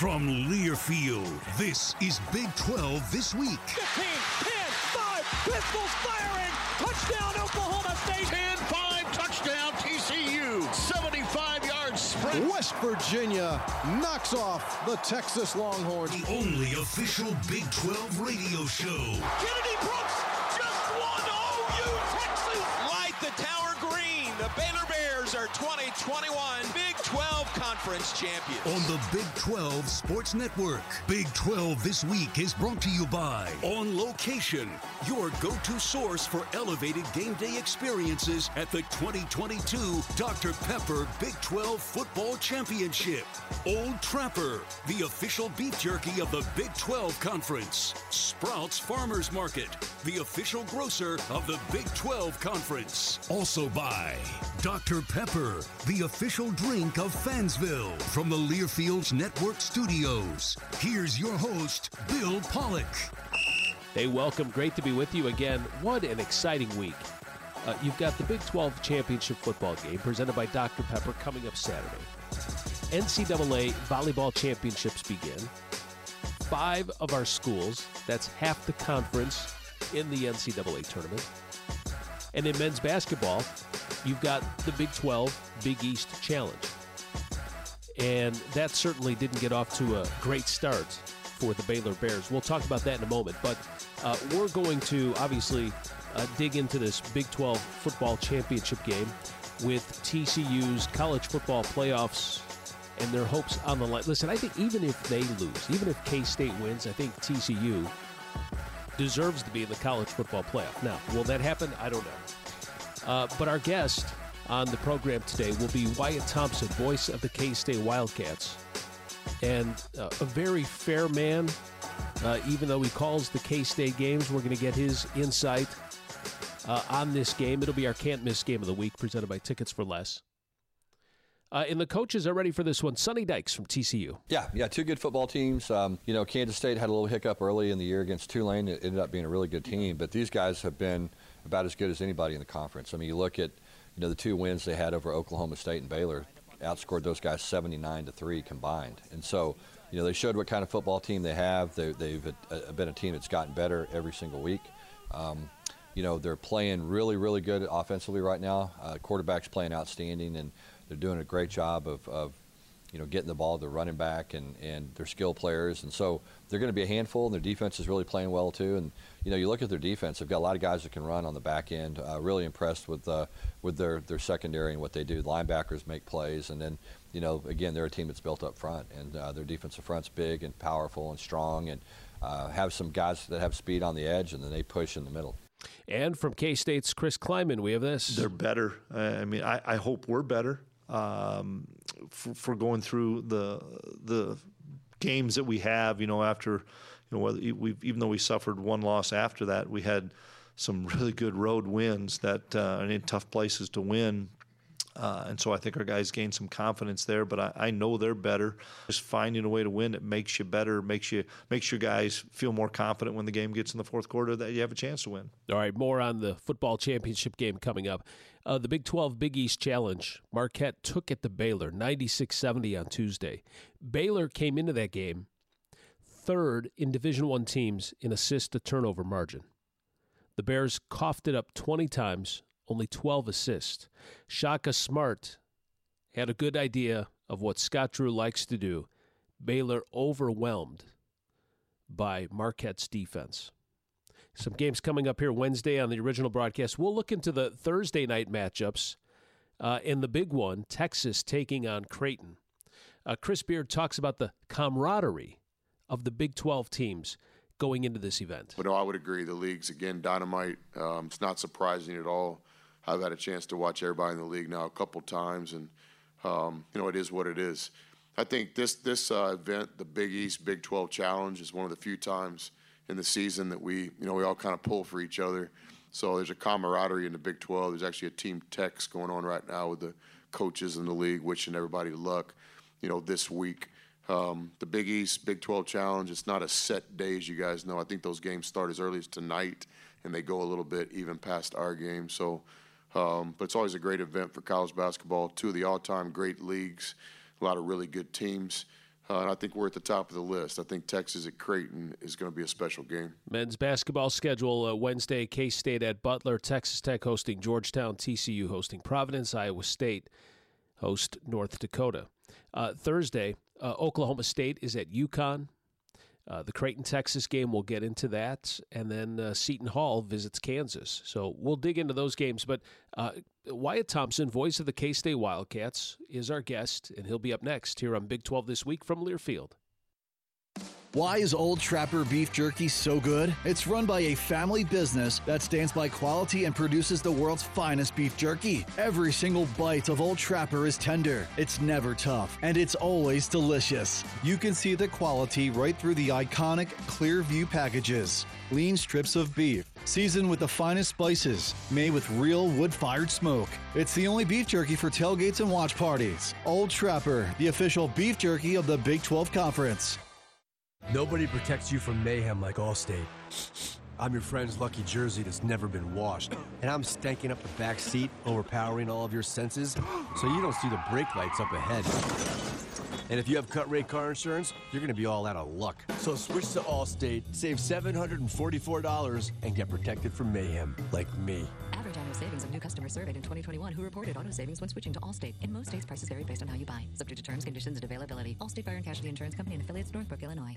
From Learfield, this is Big 12 This Week. 15, 10, 5, pistols firing. Touchdown, Oklahoma State. 10, 5, touchdown, TCU. 75 yards sprint. West Virginia knocks off the Texas Longhorns. The only official Big 12 radio show. Kennedy Brooks just won OU Texas. Light the tower green. The Baylor Bears are 2021 Big 12 Conference champions. On the Big 12 Sports Network. Big 12 This Week is brought to you by On Location, your go to source for elevated game day experiences at the 2022 Dr. Pepper Big 12 Football Championship. Old Trapper, the official beef jerky of the Big 12 Conference. Sprouts Farmers Market, the official grocer of the Big 12 Conference. Also by Dr. Pepper, the official drink of Fansville. From the Learfields Network Studios, here's your host, Bill Pollock. Hey, welcome. Great to be with you again. What an exciting week. Uh, you've got the Big 12 Championship football game presented by Dr. Pepper coming up Saturday. NCAA volleyball championships begin. Five of our schools, that's half the conference in the NCAA tournament. And in men's basketball, you've got the Big 12 Big East Challenge. And that certainly didn't get off to a great start for the Baylor Bears. We'll talk about that in a moment. But uh, we're going to obviously uh, dig into this Big 12 football championship game with TCU's college football playoffs and their hopes on the line. Listen, I think even if they lose, even if K State wins, I think TCU deserves to be in the college football playoff. Now, will that happen? I don't know. Uh, but our guest on the program today will be Wyatt Thompson, voice of the K State Wildcats, and uh, a very fair man. Uh, even though he calls the K State games, we're going to get his insight uh, on this game. It'll be our can't miss game of the week, presented by Tickets for Less. Uh, and the coaches are ready for this one. Sonny Dykes from TCU. Yeah, yeah, two good football teams. Um, you know, Kansas State had a little hiccup early in the year against Tulane. It ended up being a really good team, but these guys have been about as good as anybody in the conference. I mean, you look at you know the two wins they had over Oklahoma State and Baylor, outscored those guys 79 to three combined, and so you know, they showed what kind of football team they have. They, have uh, been a team that's gotten better every single week. Um, you know, they're playing really, really good offensively right now. Uh, quarterback's playing outstanding, and they're doing a great job of, of you know, getting the ball to the running back and, and their skill players. And so they're going to be a handful, and their defense is really playing well, too. And, you know, you look at their defense, they've got a lot of guys that can run on the back end. Uh, really impressed with, uh, with their, their secondary and what they do. Linebackers make plays. And then, you know, again, they're a team that's built up front, and uh, their defensive front's big and powerful and strong and uh, have some guys that have speed on the edge, and then they push in the middle. And from K State's Chris Klieman, we have this. They're better. I mean, I, I hope we're better um, for, for, going through the the games that we have. You know, after you know, we even though we suffered one loss after that, we had some really good road wins that uh, in tough places to win. Uh, and so I think our guys gained some confidence there, but I, I, know they're better. Just finding a way to win it makes you better, makes you makes your guys feel more confident when the game gets in the fourth quarter that you have a chance to win. All right, more on the football championship game coming up. Uh, the Big 12 Big East Challenge, Marquette took it to Baylor 96 70 on Tuesday. Baylor came into that game third in Division One teams in assist to turnover margin. The Bears coughed it up 20 times, only 12 assists. Shaka Smart had a good idea of what Scott Drew likes to do. Baylor overwhelmed by Marquette's defense. Some games coming up here Wednesday on the original broadcast. We'll look into the Thursday night matchups. Uh, and the big one, Texas taking on Creighton. Uh, Chris Beard talks about the camaraderie of the Big 12 teams going into this event. But no, I would agree. The league's, again, dynamite. Um, it's not surprising at all. I've had a chance to watch everybody in the league now a couple times, and, um, you know, it is what it is. I think this, this uh, event, the Big East Big 12 Challenge, is one of the few times – in the season that we, you know, we all kind of pull for each other. So there's a camaraderie in the Big 12. There's actually a team text going on right now with the coaches in the league, wishing everybody luck, you know, this week. Um, the Big East Big 12 Challenge, it's not a set day, as you guys know. I think those games start as early as tonight, and they go a little bit even past our game. So, um, but it's always a great event for college basketball. Two of the all-time great leagues, a lot of really good teams. Uh, and I think we're at the top of the list. I think Texas at Creighton is going to be a special game. Men's basketball schedule uh, Wednesday: K State at Butler, Texas Tech hosting Georgetown, TCU hosting Providence, Iowa State host North Dakota. Uh, Thursday, uh, Oklahoma State is at UConn. Uh, the Creighton, Texas game, we'll get into that. And then uh, Seton Hall visits Kansas. So we'll dig into those games. But uh, Wyatt Thompson, voice of the K State Wildcats, is our guest, and he'll be up next here on Big 12 This Week from Learfield. Why is Old Trapper Beef Jerky so good? It's run by a family business that stands by quality and produces the world's finest beef jerky. Every single bite of Old Trapper is tender, it's never tough, and it's always delicious. You can see the quality right through the iconic clear view packages. Lean strips of beef, seasoned with the finest spices, made with real wood fired smoke. It's the only beef jerky for tailgates and watch parties. Old Trapper, the official beef jerky of the Big 12 Conference. Nobody protects you from mayhem like Allstate. I'm your friend's lucky jersey that's never been washed. And I'm stanking up the back seat, overpowering all of your senses, so you don't see the brake lights up ahead. And if you have cut rate car insurance, you're to be all out of luck. So switch to Allstate, save $744, and get protected from mayhem like me. Average annual savings of new customers surveyed in 2021 who reported auto savings when switching to Allstate. In most states, prices vary based on how you buy. Subject to terms, conditions, and availability. Allstate Fire and Casualty Insurance Company and affiliates, Northbrook, Illinois.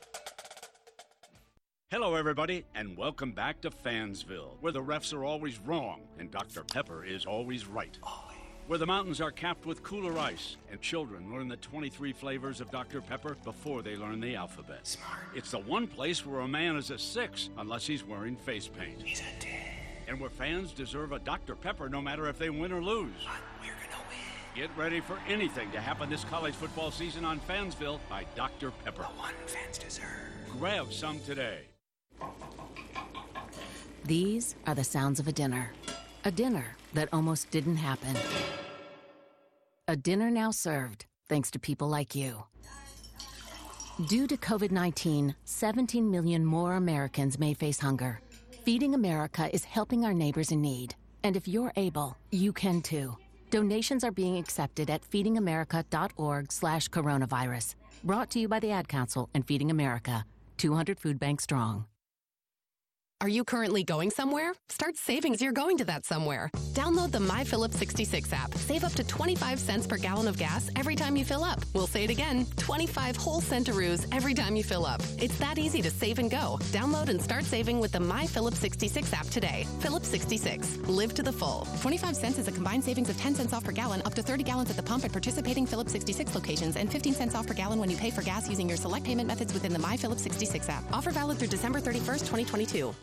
Hello, everybody, and welcome back to Fansville, where the refs are always wrong and Dr. Pepper is always right. Always. Where the mountains are capped with cooler ice and children learn the 23 flavors of Dr. Pepper before they learn the alphabet. Smart. It's the one place where a man is a six unless he's wearing face paint. He's a 10. And where fans deserve a Dr. Pepper no matter if they win or lose. But we're gonna win. Get ready for anything to happen this college football season on Fansville by Dr. Pepper. The one fans deserve. Grab some today. These are the sounds of a dinner. A dinner that almost didn't happen. A dinner now served thanks to people like you. Due to COVID 19, 17 million more Americans may face hunger. Feeding America is helping our neighbors in need. And if you're able, you can too. Donations are being accepted at feedingamerica.org slash coronavirus. Brought to you by the Ad Council and Feeding America, 200 Food Bank Strong. Are you currently going somewhere? Start saving as you're going to that somewhere. Download the My Phillips 66 app. Save up to 25 cents per gallon of gas every time you fill up. We'll say it again 25 whole centaroos every time you fill up. It's that easy to save and go. Download and start saving with the My Phillips 66 app today. Phillips 66. Live to the full. 25 cents is a combined savings of 10 cents off per gallon, up to 30 gallons at the pump at participating Phillips 66 locations, and 15 cents off per gallon when you pay for gas using your select payment methods within the My Phillips 66 app. Offer valid through December 31st, 2022.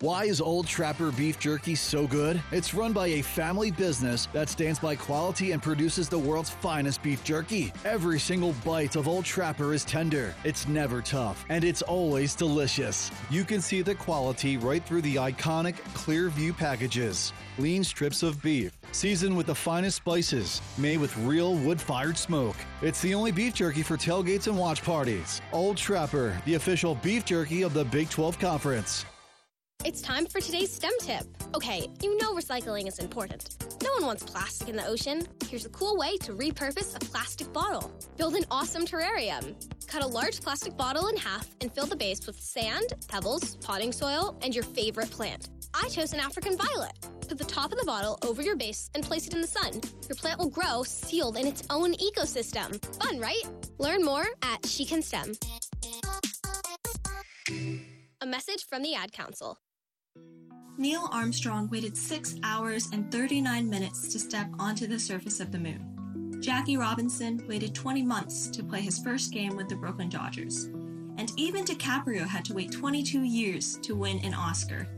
Why is Old Trapper Beef Jerky so good? It's run by a family business that stands by quality and produces the world's finest beef jerky. Every single bite of Old Trapper is tender, it's never tough, and it's always delicious. You can see the quality right through the iconic clear view packages. Lean strips of beef, seasoned with the finest spices, made with real wood fired smoke. It's the only beef jerky for tailgates and watch parties. Old Trapper, the official beef jerky of the Big 12 Conference. It's time for today's STEM tip. Okay, you know recycling is important. No one wants plastic in the ocean. Here's a cool way to repurpose a plastic bottle. Build an awesome terrarium. Cut a large plastic bottle in half and fill the base with sand, pebbles, potting soil, and your favorite plant. I chose an African violet. Put the top of the bottle over your base and place it in the sun. Your plant will grow sealed in its own ecosystem. Fun, right? Learn more at She Can STEM. A message from the Ad Council. Neil Armstrong waited 6 hours and 39 minutes to step onto the surface of the moon. Jackie Robinson waited 20 months to play his first game with the Brooklyn Dodgers. And even DiCaprio had to wait 22 years to win an Oscar.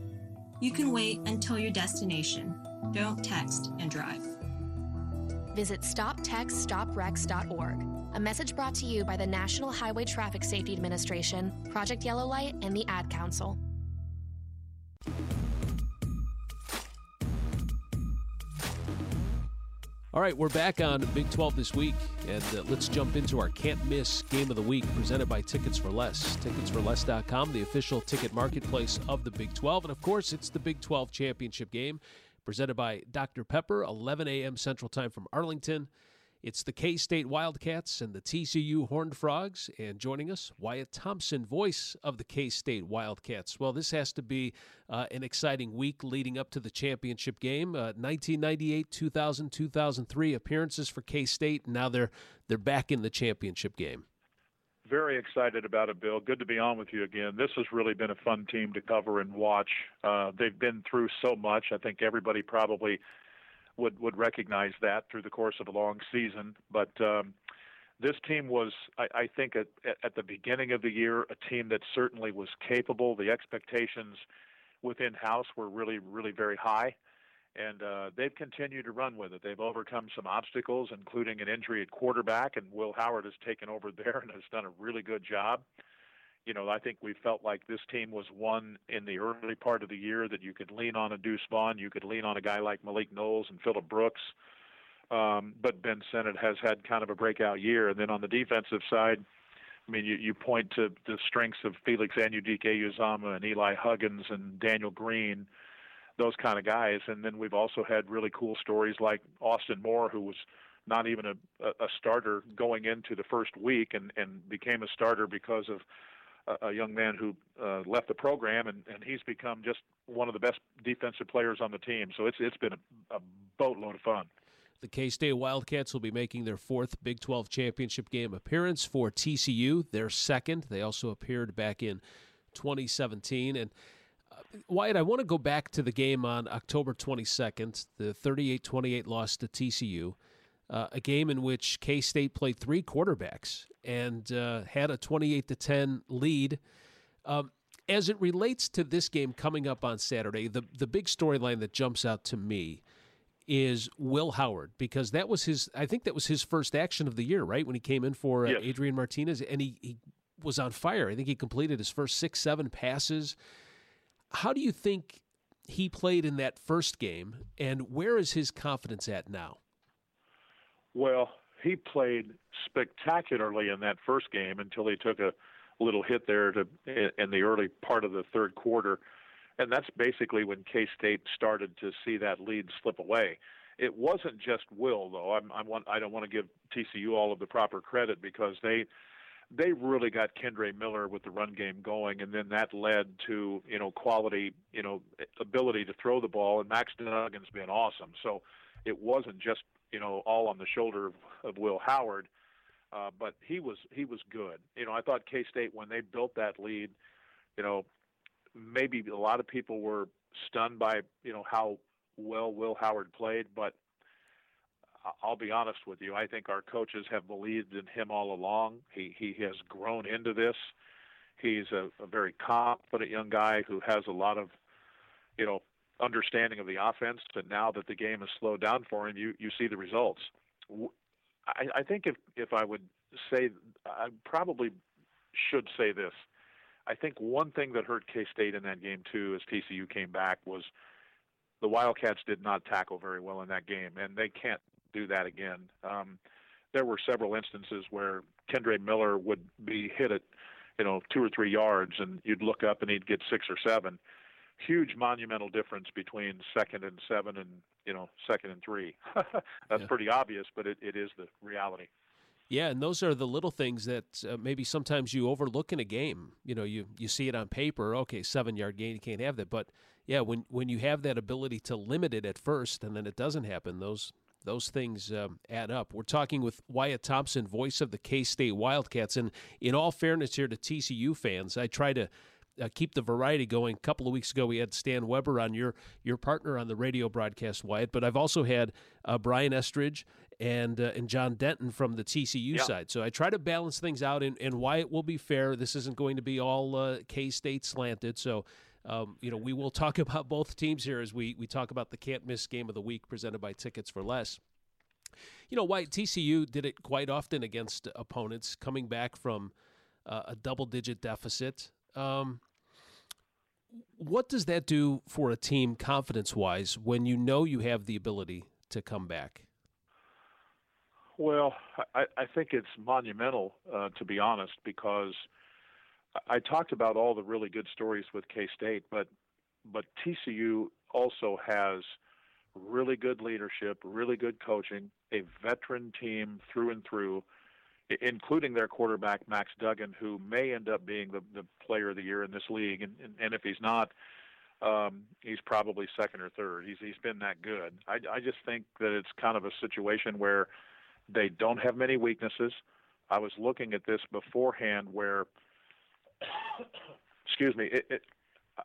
You can wait until your destination. Don't text and drive. Visit stoptextsstopwrecks.org. A message brought to you by the National Highway Traffic Safety Administration, Project Yellow Light, and the Ad Council. All right, we're back on Big 12 this week, and uh, let's jump into our can't miss game of the week presented by Tickets for Less. Ticketsforless.com, the official ticket marketplace of the Big 12. And of course, it's the Big 12 championship game presented by Dr. Pepper, 11 a.m. Central Time from Arlington. It's the K State Wildcats and the TCU Horned Frogs. And joining us, Wyatt Thompson, voice of the K State Wildcats. Well, this has to be uh, an exciting week leading up to the championship game. Uh, 1998, 2000, 2003 appearances for K State. Now they're they're back in the championship game. Very excited about it, Bill. Good to be on with you again. This has really been a fun team to cover and watch. Uh, they've been through so much. I think everybody probably would would recognize that through the course of a long season. But um, this team was, I, I think, at, at the beginning of the year, a team that certainly was capable. The expectations within house were really, really very high, and uh, they've continued to run with it. They've overcome some obstacles, including an injury at quarterback, and Will Howard has taken over there and has done a really good job you know, I think we felt like this team was one in the early part of the year that you could lean on a Deuce Vaughn, you could lean on a guy like Malik Knowles and Phillip Brooks. Um, but Ben Sinnott has had kind of a breakout year. And then on the defensive side, I mean, you, you point to the strengths of Felix Anudike-Uzomah and Eli Huggins and Daniel Green, those kind of guys. And then we've also had really cool stories like Austin Moore, who was not even a, a starter going into the first week and, and became a starter because of a, young man who uh, left the program, and, and he's become just one of the best defensive players on the team. So it's it's been a, a boatload of fun. The K State Wildcats will be making their fourth Big 12 championship game appearance for TCU, their second. They also appeared back in 2017. And uh, Wyatt, I want to go back to the game on October 22nd, the 38 28 loss to TCU uh, a game in which K State played three quarterbacks and uh, had a 28 to 10 lead. Um, as it relates to this game coming up on Saturday, the, the big storyline that jumps out to me is Will Howard because that was his. I think that was his first action of the year, right? When he came in for uh, Yes. Adrian Martinez, and he, he was on fire. I think he completed his first six, seven passes. How do you think he played in that first game, and where is his confidence at now? Well, he played spectacularly in that first game until he took a little hit there to in the early part of the third quarter, and that's basically when K State started to see that lead slip away. It wasn't just Will though. I'm, I I don't want to give TCU all of the proper credit because they they really got Kendre Miller with the run game going, and then that led to you know quality, you know ability to throw the ball, and Max Duggan's been awesome. So it wasn't just you know all on the shoulder of, of Will Howard, uh, but he was he was good. You know I thought K State when they built that lead, you know maybe a lot of people were stunned by you know how well Will Howard played, but I'll be honest with you. I think our coaches have believed in him all along. He he has grown into this. He's a, a very confident young guy who has a lot of, you know, understanding of the offense. And now that the game has slowed down for him, you you see the results. I, I think if if I would say, I probably should say this. I think one thing that hurt K State in that game too, as TCU came back, was the Wildcats did not tackle very well in that game, and they can't do that again. Um, there were several instances where Kendre Miller would be hit at, you know, two or three yards, and you'd look up and he'd get six or seven. Huge monumental difference between second and seven and you know second and three. That's pretty obvious, but it, it is the reality. Yeah, and those are the little things that uh, maybe sometimes you overlook in a game. You know, you you see it on paper. Okay, seven yard gain, you can't have that. But yeah, when when you have that ability to limit it at first, and then it doesn't happen, those those things um, add up. We're talking with Wyatt Thompson, voice of the K State Wildcats, and in all fairness here to TCU fans, I try to. Uh, keep the variety going. A couple of weeks ago, we had Stan Weber on your your partner on the radio broadcast, Wyatt. But I've also had uh, Brian Estridge and uh, and John Denton from the TCU Yeah. side. So I try to balance things out, and, and Wyatt will be fair. This isn't going to be all uh, K State slanted. So. Um, you know, we will talk about both teams here as we, we talk about the can't miss game of the week presented by Tickets for Less. You know, Wyatt TCU did it quite often against opponents coming back from uh, a double digit deficit. Um, what does that do for a team confidence wise when you know you have the ability to come back? Well, I, I think it's monumental, uh, to be honest, because I talked about all the really good stories with K State, but but TCU also has really good leadership, really good coaching, a veteran team through and through, including their quarterback Max Duggan, who may end up being the, the player of the year in this league, and and, and if he's not, um, he's probably second or third. He's he's been that good. I, I just think that it's kind of a situation where they don't have many weaknesses. I was looking at this beforehand where, excuse me, it, it,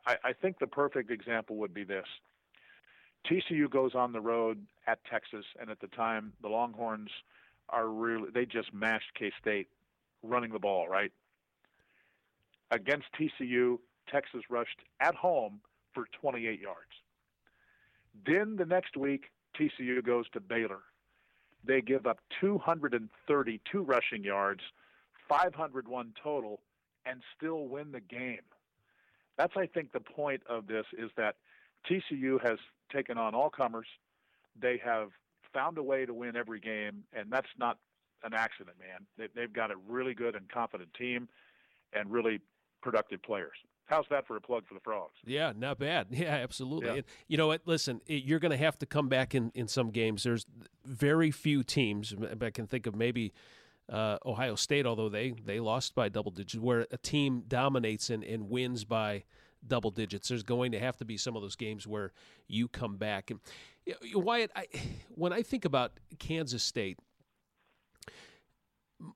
I, I think the perfect example would be this. TCU goes on the road at Texas, and at the time, the Longhorns are really, they just mashed K State running the ball, right? Against TCU, Texas rushed at home for 28 yards. Then the next week, TCU goes to Baylor. They give up 232 rushing yards, 501 total, and still win the game. That's, I think, the point of this is that TCU has taken on all comers. They have found a way to win every game, and that's not an accident, man. They, they've got a really good and confident team and really productive players. How's that for a plug for the Frogs? Yeah, not bad. Yeah, absolutely. Yeah. And you know what? Listen, it, you're going to have to come back in, in some games. There's very few teams. I can think of maybe uh, Ohio State, although they they lost by double digits, where a team dominates and, and wins by double digits. There's going to have to be some of those games where you come back. And Wyatt, I, when I think about Kansas State,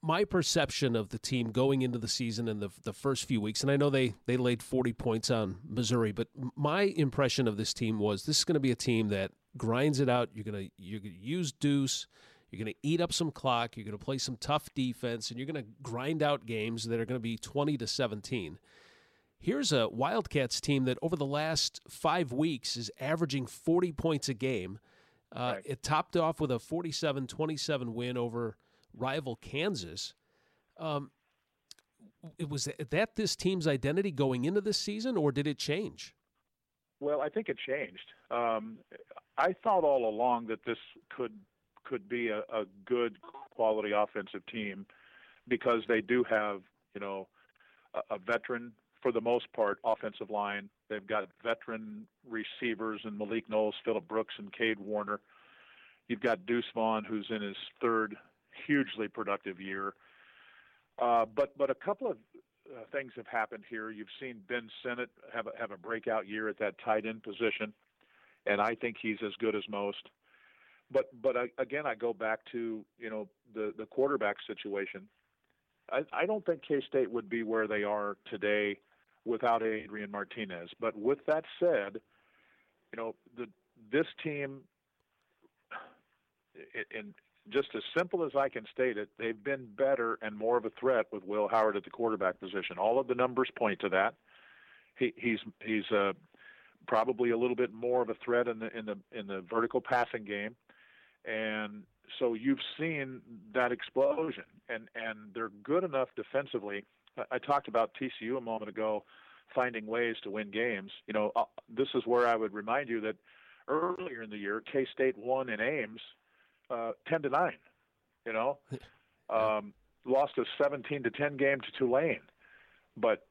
my perception of the team going into the season in the the first few weeks, and I know they they laid 40 points on Missouri, but my impression of this team was this is going to be a team that grinds it out. You're gonna you're gonna use deuce. You're going to eat up some clock. You're going to play some tough defense, and you're going to grind out games that are going to be 20 to 17. Here's a Wildcats team that over the last five weeks is averaging 40 points a game. Uh, Right. It topped off with a 47 27 win over rival Kansas. Um, it was that this team's identity going into this season, or did it change? Well, I think it changed. Um, I thought all along that this could could be a, a good quality offensive team because they do have, you know, a, a veteran for the most part offensive line. They've got veteran receivers in Malik Knowles, Phillip Brooks, and Kade Warner. You've got Deuce Vaughn, who's in his third hugely productive year. Uh, but but a couple of uh, things have happened here. You've seen Ben Sinnott have a, have a breakout year at that tight end position, and I think he's as good as most. But but I, again, I go back to you know the the quarterback situation. I, I don't think K State would be where they are today without Adrian Martinez. But with that said, you know the this team, and just as simple as I can state it, they've been better and more of a threat with Will Howard at the quarterback position. All of the numbers point to that. He, he's he's uh, probably a little bit more of a threat in the in the in the vertical passing game, and so you've seen that explosion, and and they're good enough defensively. I, talked about TCU a moment ago, finding ways to win games. You know, uh, this is where I would remind you that earlier in the year, K State won in Ames uh, 10 to 9, you know, um, lost a 17 to 10 game to Tulane. But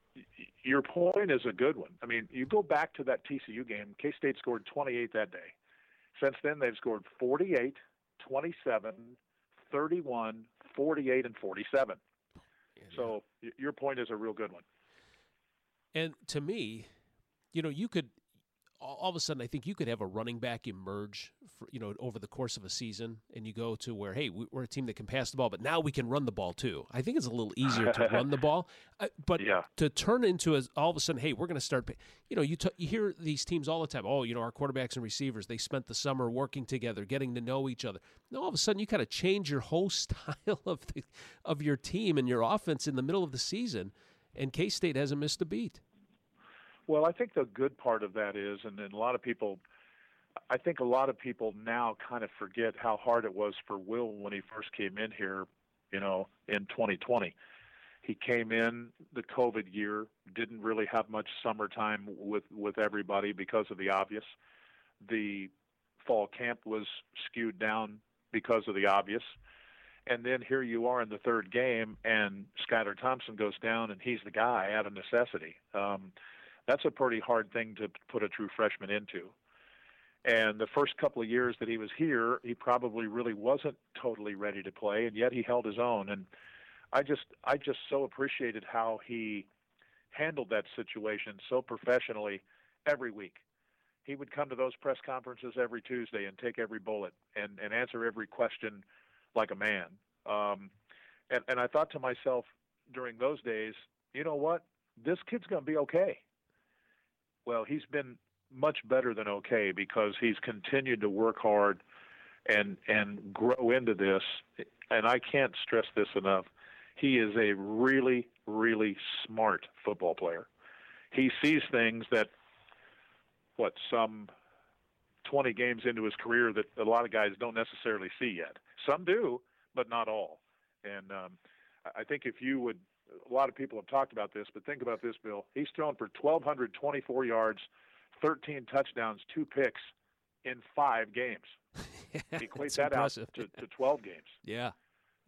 your point is a good one. I mean, you go back to that TCU game, K State scored 28 that day. Since then, they've scored 48, 27, 31, 48, and 47. So uh, your point is a real good one. And to me, you know, you could all all of a sudden, I think you could have a running back emerge, for, you know, over the course of a season, and you go to where, hey, we- we're a team that can pass the ball, but now we can run the ball too. I think it's a little easier to run the ball, Uh, but to turn into as all of a sudden, hey, we're going to start. You know, you t- you hear these teams all the time. Oh, you know, our quarterbacks and receivers they spent the summer working together, getting to know each other. No, all of a sudden, you kind of change your whole style of the, of your team and your offense in the middle of the season, and K State hasn't missed a beat. Well, I think the good part of that is, and, and a lot of people, I think a lot of people now kind of forget how hard it was for Will when he first came in here, you know, in 2020. He came in the COVID year, didn't really have much summertime with with everybody because of the obvious. The fall camp was skewed down because of the obvious. And then here you are in the third game, and Skylar Thompson goes down, and he's the guy out of necessity. Um, that's a pretty hard thing to put a true freshman into. And the first couple of years that he was here, he probably really wasn't totally ready to play, and yet he held his own. And I just, I just so appreciated how he handled that situation so professionally every week. He would come to those press conferences every Tuesday and take every bullet and, and answer every question like a man. Um, and, and I thought to myself during those days, you know what? This kid's going to be okay. Well, he's been much better than okay because he's continued to work hard and and grow into this. And I can't stress this enough. He is a really, really smart football player. He sees things that what some 20 games into his career that a lot of guys don't necessarily see yet. Some do, but not all. And um, I- think if you would, a lot of people have talked about this, but think about this, Bill. He's thrown for 1,224 yards, 13 touchdowns, two picks in five games. Equate It's that out to, to 12 games. Yeah,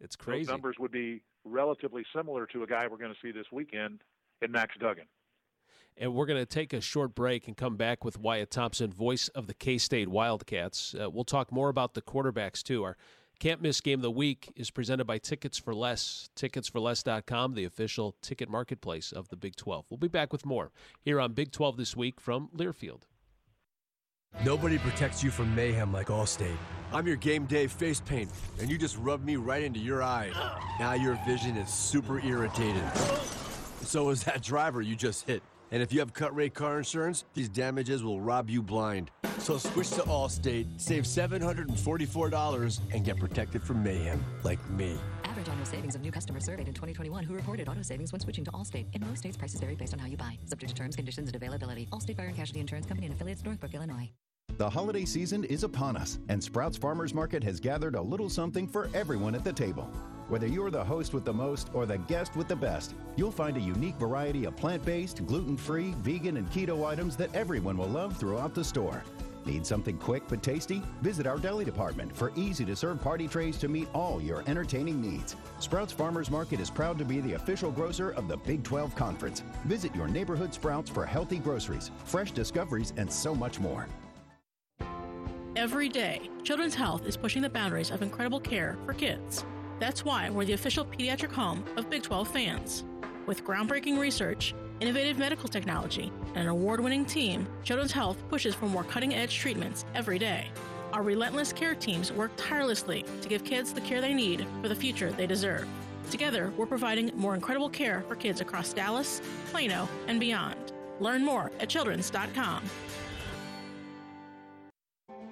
it's crazy. Those numbers would be relatively similar to a guy we're going to see this weekend in Max Duggan. And we're going to take a short break and come back with Wyatt Thompson, voice of the K State Wildcats. Uh, we'll talk more about the quarterbacks, too. Our can't miss game of the week is presented by Tickets for Less, ticketsforless.com, the official ticket marketplace of the Big 12. We'll be back with more here on Big 12 this week from Learfield. Nobody protects you from mayhem like Allstate. I'm your game day face paint, and you just rubbed me right into your eye. Now your vision is super irritated. So is that driver you just hit. And if you have cut rate car insurance, these damages will rob you blind. So switch to Allstate, save $744, and get protected from mayhem like me. Average auto savings of new customers surveyed in 2021 who reported auto savings when switching to Allstate. In most states, prices vary based on how you buy. Subject to terms, conditions, and availability. Allstate Fire and Casualty Insurance Company and affiliates, Northbrook, Illinois. The holiday season is upon us, and Sprouts Farmers Market has gathered a little something for everyone at the table. Whether you're the host with the most or the guest with the best, you'll find a unique variety of plant based, gluten free, vegan, and keto items that everyone will love throughout the store. Need something quick but tasty? Visit our deli department for easy to serve party trays to meet all your entertaining needs. Sprouts Farmers Market is proud to be the official grocer of the Big 12 Conference. Visit your neighborhood Sprouts for healthy groceries, fresh discoveries, and so much more. Every day, Children's Health is pushing the boundaries of incredible care for kids. That's why we're the official pediatric home of Big 12 fans. With groundbreaking research, innovative medical technology, and an award winning team, Children's Health pushes for more cutting edge treatments every day. Our relentless care teams work tirelessly to give kids the care they need for the future they deserve. Together, we're providing more incredible care for kids across Dallas, Plano, and beyond. Learn more at children's.com.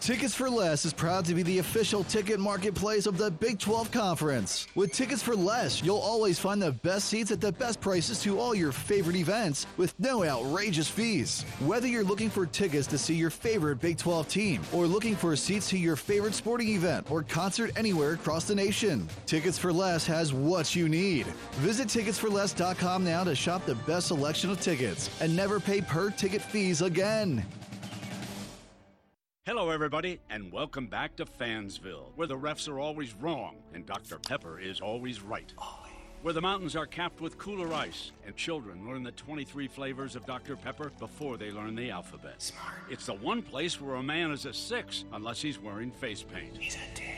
Tickets for Less is proud to be the official ticket marketplace of the Big 12 Conference. With Tickets for Less, you'll always find the best seats at the best prices to all your favorite events with no outrageous fees. Whether you're looking for tickets to see your favorite Big 12 team or looking for seats to your favorite sporting event or concert anywhere across the nation, Tickets for Less has what you need. Visit ticketsforless.com now to shop the best selection of tickets and never pay per ticket fees again. Hello, everybody, and welcome back to Fansville, where the refs are always wrong and Dr. Pepper is always right. Where the mountains are capped with cooler ice and children learn the 23 flavors of Dr. Pepper before they learn the alphabet. Smart. It's the one place where a man is a six unless he's wearing face paint. He's a 10.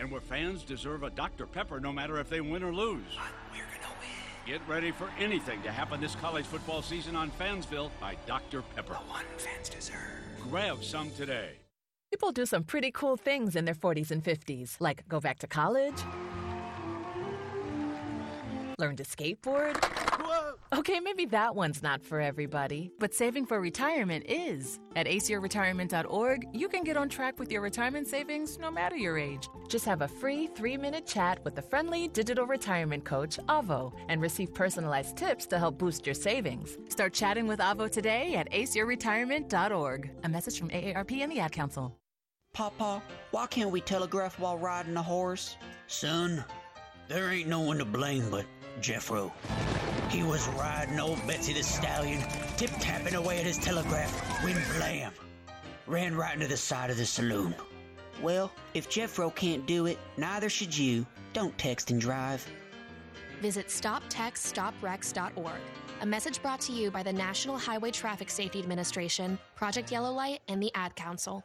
And where fans deserve a Dr. Pepper no matter if they win or lose. But we're gonna win. Get ready for anything to happen this college football season on Fansville by Dr. Pepper. The one fans deserve. Grab some today. People do some pretty cool things in their 40s and 50s, like go back to college, learn to skateboard. Okay, maybe that one's not for everybody, but saving for retirement is. At aceyourretirement.org, you can get on track with your retirement savings no matter your age. Just have a free three minute chat with the friendly digital retirement coach, Avo, and receive personalized tips to help boost your savings. Start chatting with Avo today at aceyourretirement.org. A message from AARP and the Ad Council. Papa, why can't we telegraph while riding a horse? Son, there ain't no one to blame but Jeffro. He was riding old Betsy the Stallion, tip tapping away at his telegraph when blam! Ran right into the side of the saloon. Well, if Jeffro can't do it, neither should you. Don't text and drive. Visit StopTextStopWrecks.org. A message brought to you by the National Highway Traffic Safety Administration, Project Yellow Light, and the Ad Council.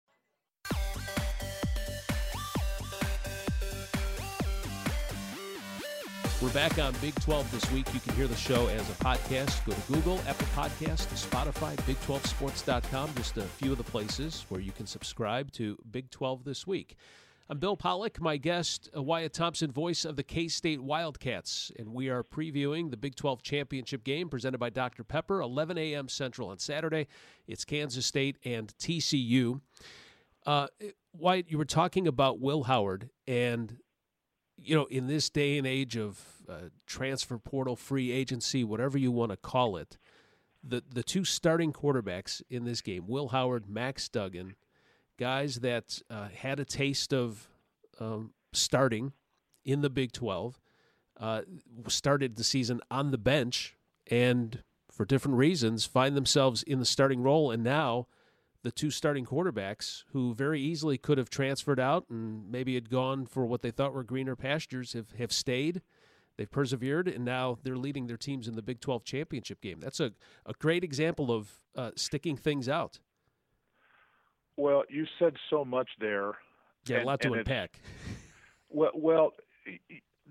We're back on Big 12 this week. You can hear the show as a podcast. Go to Google, Apple Podcast, Spotify, Big12Sports.com. Just a few of the places where you can subscribe to Big 12 this week. I'm Bill Pollock, my guest, uh, Wyatt Thompson, voice of the K State Wildcats. And we are previewing the Big 12 championship game presented by Dr. Pepper, 11 a.m. Central on Saturday. It's Kansas State and TCU. Uh, Wyatt, you were talking about Will Howard, and, you know, in this day and age of uh, transfer portal, free agency, whatever you want to call it, the, the two starting quarterbacks in this game, Will Howard, Max Duggan, guys that uh, had a taste of um, starting in the Big 12, uh, started the season on the bench, and for different reasons find themselves in the starting role. And now the two starting quarterbacks, who very easily could have transferred out and maybe had gone for what they thought were greener pastures, have, have stayed. They've persevered, and now they're leading their teams in the Big 12 championship game. That's a, a great example of uh, sticking things out. Well, you said so much there. Yeah, and, a lot to unpack. Well, well,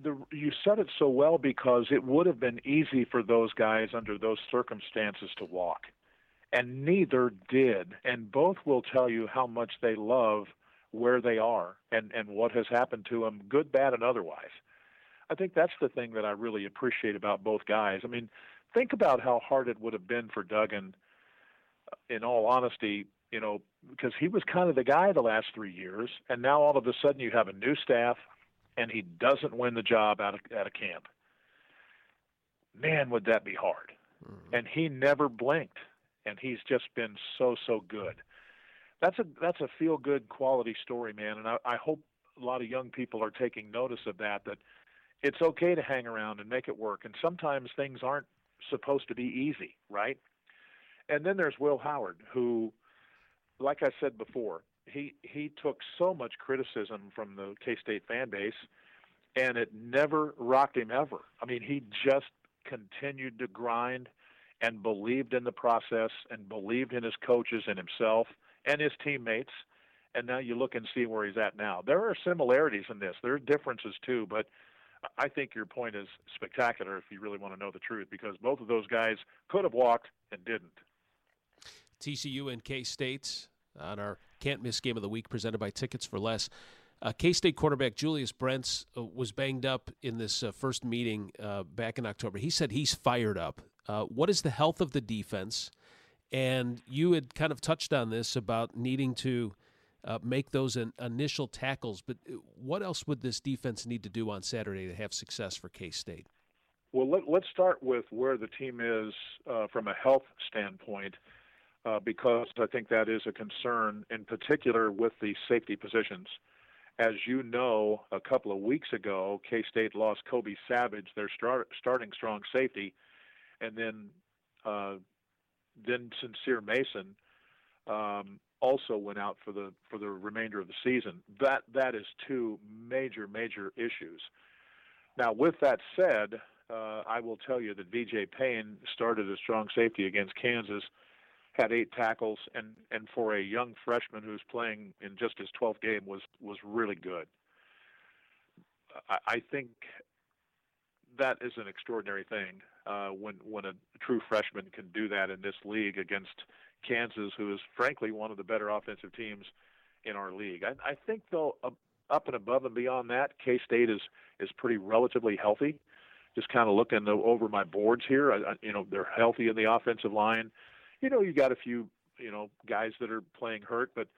the, you said it so well because it would have been easy for those guys under those circumstances to walk, and neither did. And both will tell you how much they love where they are and and what has happened to them, good, bad, and otherwise. I think that's the thing that I really appreciate about both guys. I mean, think about how hard it would have been for Duggan. In all honesty, you know, because he was kind of the guy the last three years, and now all of a sudden you have a new staff, and he doesn't win the job out of out of camp. Man, would that be hard? Mm-hmm. And he never blinked, and he's just been so so good. That's a that's a feel good quality story, man, and I, I hope a lot of young people are taking notice of that. That it's okay to hang around and make it work, and sometimes things aren't supposed to be easy, right? And then there's Will Howard, who like I said before, he he took so much criticism from the K State fan base, and it never rocked him ever. I mean, he just continued to grind and believed in the process and believed in his coaches and himself and his teammates. And now you look and see where he's at now. There are similarities in this. There are differences too, but I think your point is spectacular if you really want to know the truth because both of those guys could have walked and didn't. TCU and K State on our can't miss game of the week presented by Tickets for Less. Uh, K State quarterback Julius Brents uh, was banged up in this uh, first meeting uh, back in October. He said he's fired up. Uh, what is the health of the defense? And you had kind of touched on this about needing to uh, make those in, initial tackles, but what else would this defense need to do on Saturday to have success for K State? Well, let, us start with where the team is from a health standpoint uh, because I think that is a concern, in particular with the safety positions. As you know, a couple of weeks ago, K State lost Kobe Savage, their start, starting strong safety, and then uh, then Sincere Mason um, also went out for the for the remainder of the season. That that is two major major issues. Now, with that said, uh, I will tell you that VJ Payne started a strong safety against Kansas had eight tackles, and and for a young freshman who's playing in just his 12th game was was really good. I, I think that is an extraordinary thing uh, when when a true freshman can do that in this league against Kansas, who is frankly one of the better offensive teams in our league. I, I think though up and above and beyond that, K State is is pretty relatively healthy. Just kind of looking over my boards here, I, you know they're healthy in the offensive line you know, you got a few, you know, guys that are playing hurt, but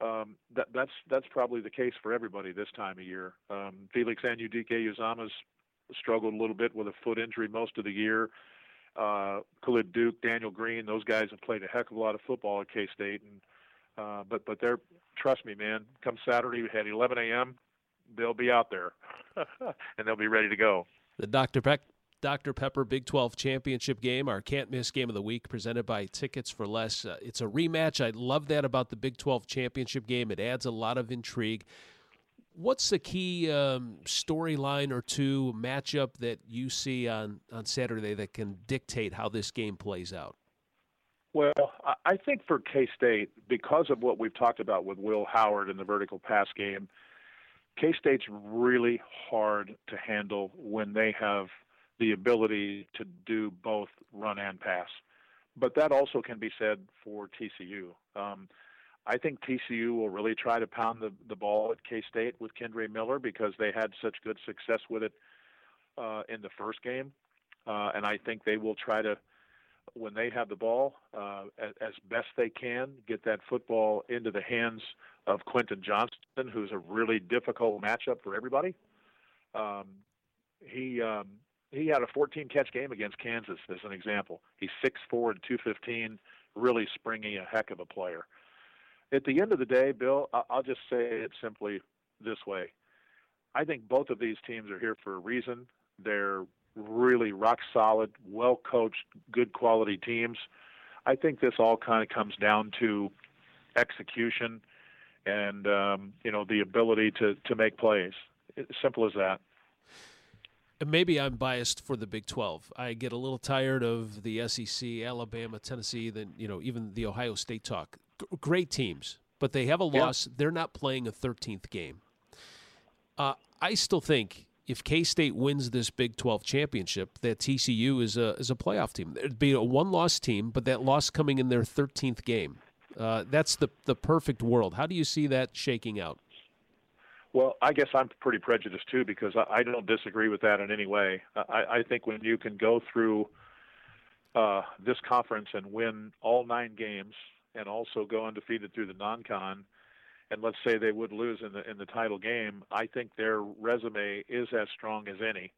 um, that, that's that's probably the case for everybody this time of year. Um, Felix Anudike-Uzomah's struggled a little bit with a foot injury most of the year. Uh, Khalid Duke, Daniel Green, those guys have played a heck of a lot of football at K State, and uh, but but they're trust me, man. Come Saturday at 11 a.m., they'll be out there, and they'll be ready to go. The Dr. Peck Dr. Pepper Big 12 Championship game, our can't miss game of the week, presented by Tickets for Less. Uh, it's a rematch. I love that about the Big 12 Championship game. It adds a lot of intrigue. What's the key um, storyline or two matchup that you see on, on Saturday that can dictate how this game plays out? Well, I think for K State, because of what we've talked about with Will Howard in the vertical pass game, K State's really hard to handle when they have the ability to do both run and pass. But that also can be said for TCU. Um, I think TCU will really try to pound the, the ball at K State with Kendre Miller because they had such good success with it uh, in the first game. Uh, and I think they will try to, when they have the ball, uh, as, best they can, get that football into the hands of Quentin Johnston, who's a really difficult matchup for everybody. Um, he um, he had a 14 catch game against Kansas as an example. He's 6'4 and 215, really springy, a heck of a player. At the end of the day, Bill, I'll just say it simply this way. I think both of these teams are here for a reason. They're really rock solid, well coached, good quality teams. I think this all kind of comes down to execution and um, you know the ability to to make plays. Simple as that. Maybe I'm biased for the Big 12. I get a little tired of the SEC, Alabama, Tennessee, then you know even the Ohio State talk. Great teams, but they have a loss. Yeah. They're not playing a 13th game. Uh, I still think if K State wins this Big 12 championship, that TCU is a is a playoff team. It'd be a one loss team, but that loss coming in their 13th game. Uh, that's the the perfect world. How do you see that shaking out? Well, I guess I'm pretty prejudiced too because I, I don't disagree with that in any way. I, I think when you can go through uh, this conference and win all nine games and also go undefeated through the non-con, and let's say they would lose in the in the title game, I think their resume is as strong as any.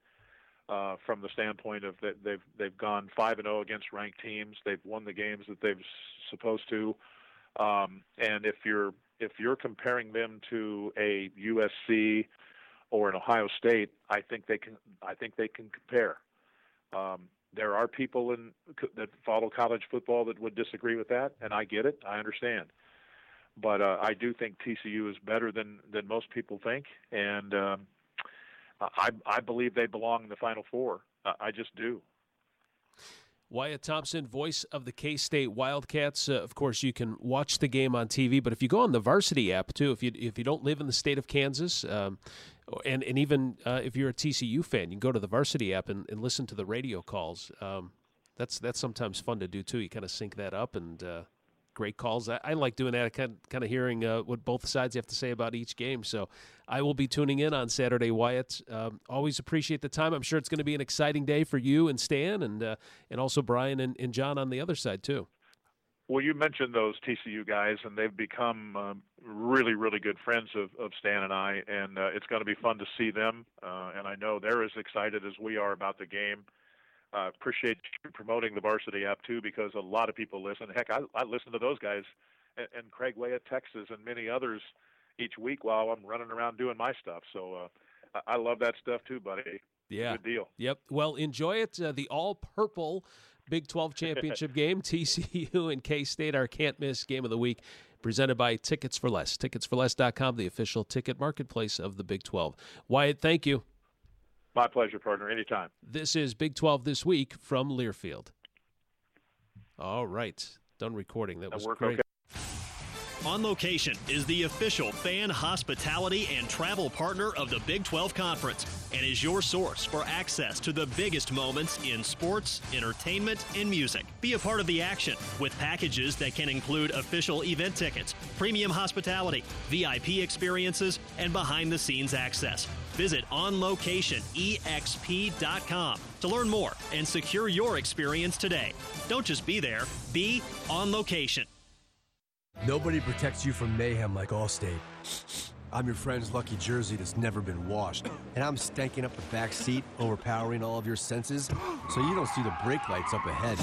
Uh, from the standpoint of that they've they've gone five and zero oh against ranked teams. They've won the games that they've supposed to. Um, and if you're if you're comparing them to a USC or an Ohio State, I think they can. I think they can compare. Um, there are people in that follow college football that would disagree with that, and I get it. I understand, but uh, I do think TCU is better than than most people think, and um, I I believe they belong in the Final Four. I just do. Wyatt Thompson, voice of the K State Wildcats. Uh, of course, you can watch the game on TV, but if you go on the Varsity app too, if you if you don't live in the state of Kansas, um, and and even uh, if you're a TCU fan, you can go to the Varsity app and, and listen to the radio calls. Um, that's that's sometimes fun to do too. You kind of sync that up and. Uh, great calls. I, I, like doing that, kind of, kind of hearing uh, what both sides have to say about each game. So I will be tuning in on Saturday, Wyatt. Um, always appreciate the time. I'm sure it's going to be an exciting day for you and Stan, and uh, and also Brian and, and John on the other side too. Well, you mentioned those TCU guys, and they've become um, really, really good friends of, of Stan and I, and uh, it's going to be fun to see them. Uh, and I know they're as excited as we are about the game uh, appreciate you promoting the varsity app too because a lot of people listen. Heck, I, I listen to those guys and, and Craig Way at Texas and many others each week while I'm running around doing my stuff. So uh, I, I love that stuff too, buddy. Yeah. Good deal. Yep. Well, enjoy it. Uh, the all purple Big 12 championship game, TCU and K State, our can't miss game of the week, presented by Tickets for Less. Ticketsforless.com, the official ticket marketplace of the Big 12. Wyatt, thank you. My pleasure, partner. Anytime. This is Big 12 This Week from Learfield. All right. Done recording. That, that was great. Okay. On Location is the official fan hospitality and travel partner of the Big 12 Conference and is your source for access to the biggest moments in sports, entertainment, and music. Be a part of the action with packages that can include official event tickets, premium hospitality, VIP experiences, and behind the scenes access. Visit onlocationexp.com to learn more and secure your experience today. Don't just be there, be on location. Nobody protects you from mayhem like Allstate. I'm your friend's lucky jersey that's never been washed, and I'm stanking up the back seat, overpowering all of your senses, so you don't see the brake lights up ahead.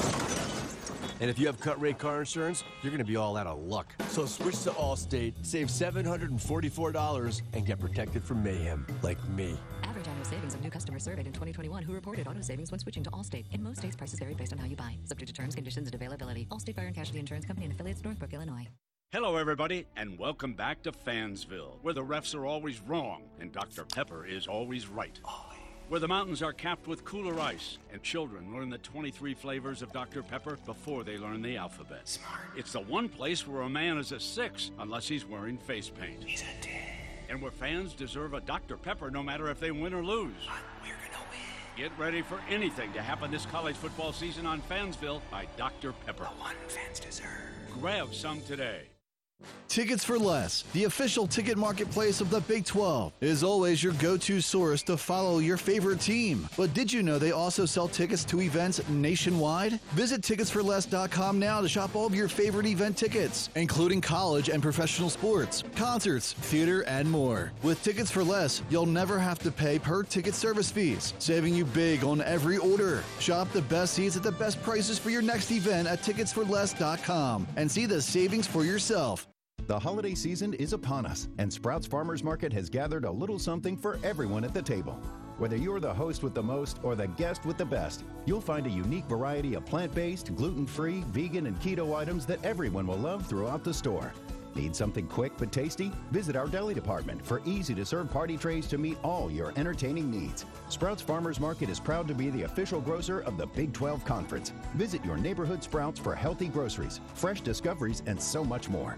And if you have cut rate car insurance, you're going to be all out of luck. So switch to Allstate, save $744, and get protected from mayhem like me. Average annual savings of new customers surveyed in 2021 who reported auto savings when switching to Allstate. In most states, prices vary based on how you buy. Subject to terms, conditions, and availability. Allstate Fire and Casualty Insurance Company and affiliates, Northbrook, Illinois. Hello, everybody, and welcome back to Fansville, where the refs are always wrong and Dr. Pepper is always right. Always. Where the mountains are capped with cooler ice and children learn the 23 flavors of Dr. Pepper before they learn the alphabet. Smart. It's the one place where a man is a six unless he's wearing face paint. He's a 10. And where fans deserve a Dr. Pepper no matter if they win or lose. But we're gonna win. Get ready for anything to happen this college football season on Fansville by Dr. Pepper. The one fans deserve. Grab some today. Tickets for Less, the official ticket marketplace of the Big 12, is always your go to source to follow your favorite team. But did you know they also sell tickets to events nationwide? Visit ticketsforless.com now to shop all of your favorite event tickets, including college and professional sports, concerts, theater, and more. With Tickets for Less, you'll never have to pay per ticket service fees, saving you big on every order. Shop the best seats at the best prices for your next event at ticketsforless.com and see the savings for yourself. The holiday season is upon us, and Sprouts Farmers Market has gathered a little something for everyone at the table. Whether you're the host with the most or the guest with the best, you'll find a unique variety of plant based, gluten free, vegan, and keto items that everyone will love throughout the store. Need something quick but tasty? Visit our deli department for easy to serve party trays to meet all your entertaining needs. Sprouts Farmers Market is proud to be the official grocer of the Big 12 Conference. Visit your neighborhood Sprouts for healthy groceries, fresh discoveries, and so much more.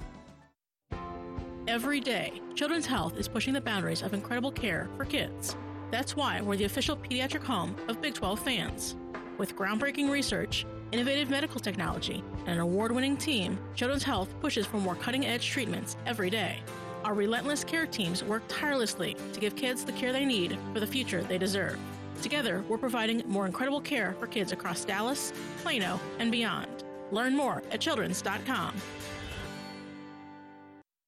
Every day, Children's Health is pushing the boundaries of incredible care for kids. That's why we're the official pediatric home of Big 12 fans. With groundbreaking research, innovative medical technology, and an award winning team, Children's Health pushes for more cutting edge treatments every day. Our relentless care teams work tirelessly to give kids the care they need for the future they deserve. Together, we're providing more incredible care for kids across Dallas, Plano, and beyond. Learn more at children's.com.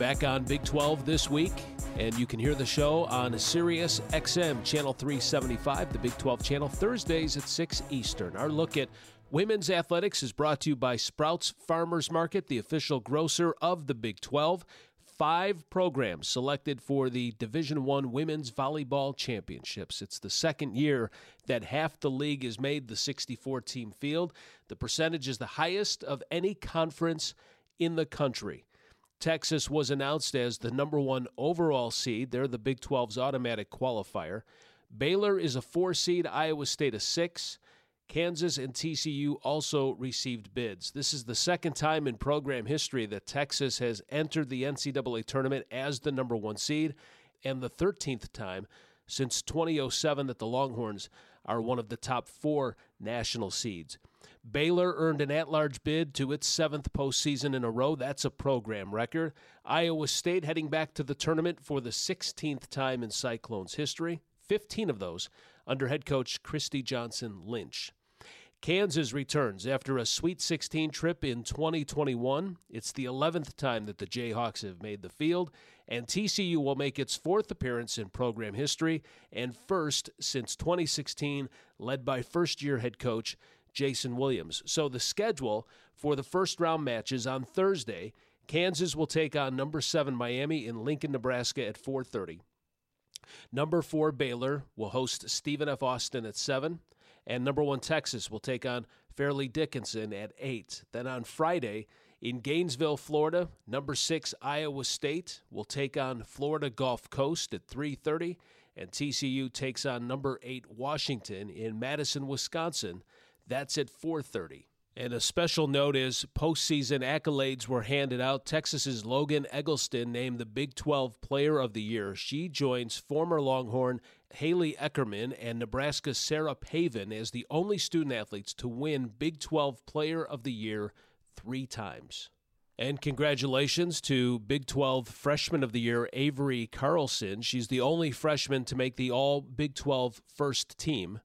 Back on Big 12 this week, and you can hear the show on Sirius XM Channel 375, the Big 12 channel, Thursdays at 6 Eastern. Our look at women's athletics is brought to you by Sprouts Farmers Market, the official grocer of the Big 12. Five programs selected for the Division One Women's Volleyball Championships. It's the second year that half the league is made the 64 team field. The percentage is the highest of any conference in the country. Texas was announced as the number one overall seed. They're the Big 12's automatic qualifier. Baylor is a four seed, Iowa State a six. Kansas and TCU also received bids. This is the second time in program history that Texas has entered the NCAA tournament as the number one seed, and the 13th time since 2007 that the Longhorns are one of the top four national seeds. Baylor earned an at large bid to its seventh postseason in a row. That's a program record. Iowa State heading back to the tournament for the 16th time in Cyclones history, 15 of those under head coach Christy Johnson Lynch. Kansas returns after a Sweet 16 trip in 2021. It's the 11th time that the Jayhawks have made the field, and TCU will make its fourth appearance in program history and first since 2016, led by first year head coach Jason Williams. So the schedule for the first round matches on Thursday, Kansas will take on number 7 Miami in Lincoln, Nebraska at 4:30. Number 4 Baylor will host Stephen F. Austin at 7, and number 1 Texas will take on Fairleigh Dickinson at 8. Then on Friday, in Gainesville, Florida, number 6 Iowa State will take on Florida Gulf Coast at 3:30 and TCU takes on number 8 Washington in Madison, Wisconsin that's at 4:30. And a special note is postseason accolades were handed out. Texas's Logan Eggleston named the Big 12 Player of the Year. She joins former Longhorn Haley Eckerman and Nebraska's Sarah Pavan as the only student athletes to win Big 12 Player of the Year three times. And congratulations to Big 12 Freshman of the Year, Averi Carlson. She's the only freshman to make the All Big 12 first team.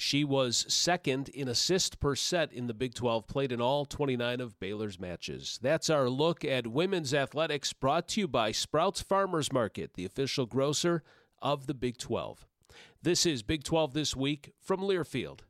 She was second in assist per set in the Big 12, played in all 29 of Baylor's matches. That's our look at women's athletics brought to you by Sprouts Farmers Market, the official grocer of the Big 12. This is Big 12 This Week from Learfield.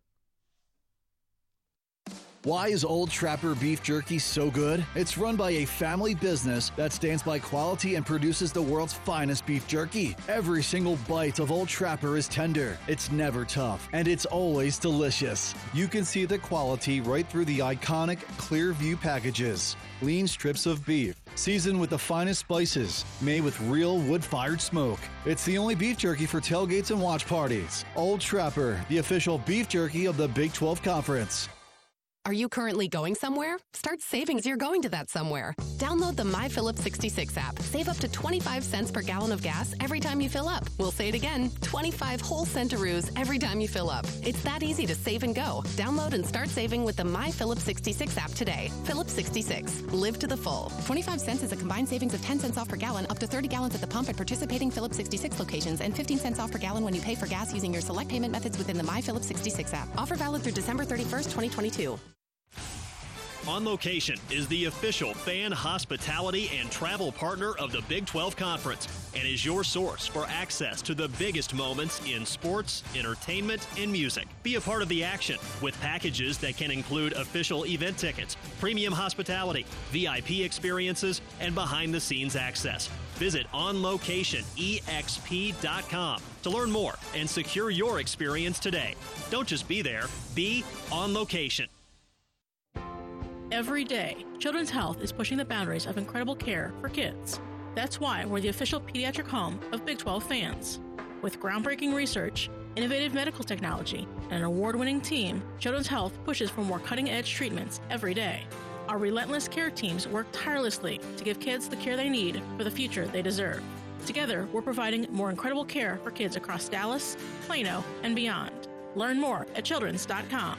Why is Old Trapper Beef Jerky so good? It's run by a family business that stands by quality and produces the world's finest beef jerky. Every single bite of Old Trapper is tender, it's never tough, and it's always delicious. You can see the quality right through the iconic clear view packages. Lean strips of beef, seasoned with the finest spices, made with real wood fired smoke. It's the only beef jerky for tailgates and watch parties. Old Trapper, the official beef jerky of the Big 12 Conference. Are you currently going somewhere? Start saving as you're going to that somewhere. Download the My Phillips 66 app. Save up to 25 cents per gallon of gas every time you fill up. We'll say it again 25 whole centaroos every time you fill up. It's that easy to save and go. Download and start saving with the My Phillips 66 app today. Phillips 66. Live to the full. 25 cents is a combined savings of 10 cents off per gallon, up to 30 gallons at the pump at participating Phillips 66 locations, and 15 cents off per gallon when you pay for gas using your select payment methods within the My Phillips 66 app. Offer valid through December 31st, 2022. On Location is the official fan hospitality and travel partner of the Big 12 Conference and is your source for access to the biggest moments in sports, entertainment, and music. Be a part of the action with packages that can include official event tickets, premium hospitality, VIP experiences, and behind the scenes access. Visit OnLocationEXP.com to learn more and secure your experience today. Don't just be there, be on location. Every day, Children's Health is pushing the boundaries of incredible care for kids. That's why we're the official pediatric home of Big 12 fans. With groundbreaking research, innovative medical technology, and an award winning team, Children's Health pushes for more cutting edge treatments every day. Our relentless care teams work tirelessly to give kids the care they need for the future they deserve. Together, we're providing more incredible care for kids across Dallas, Plano, and beyond. Learn more at children's.com.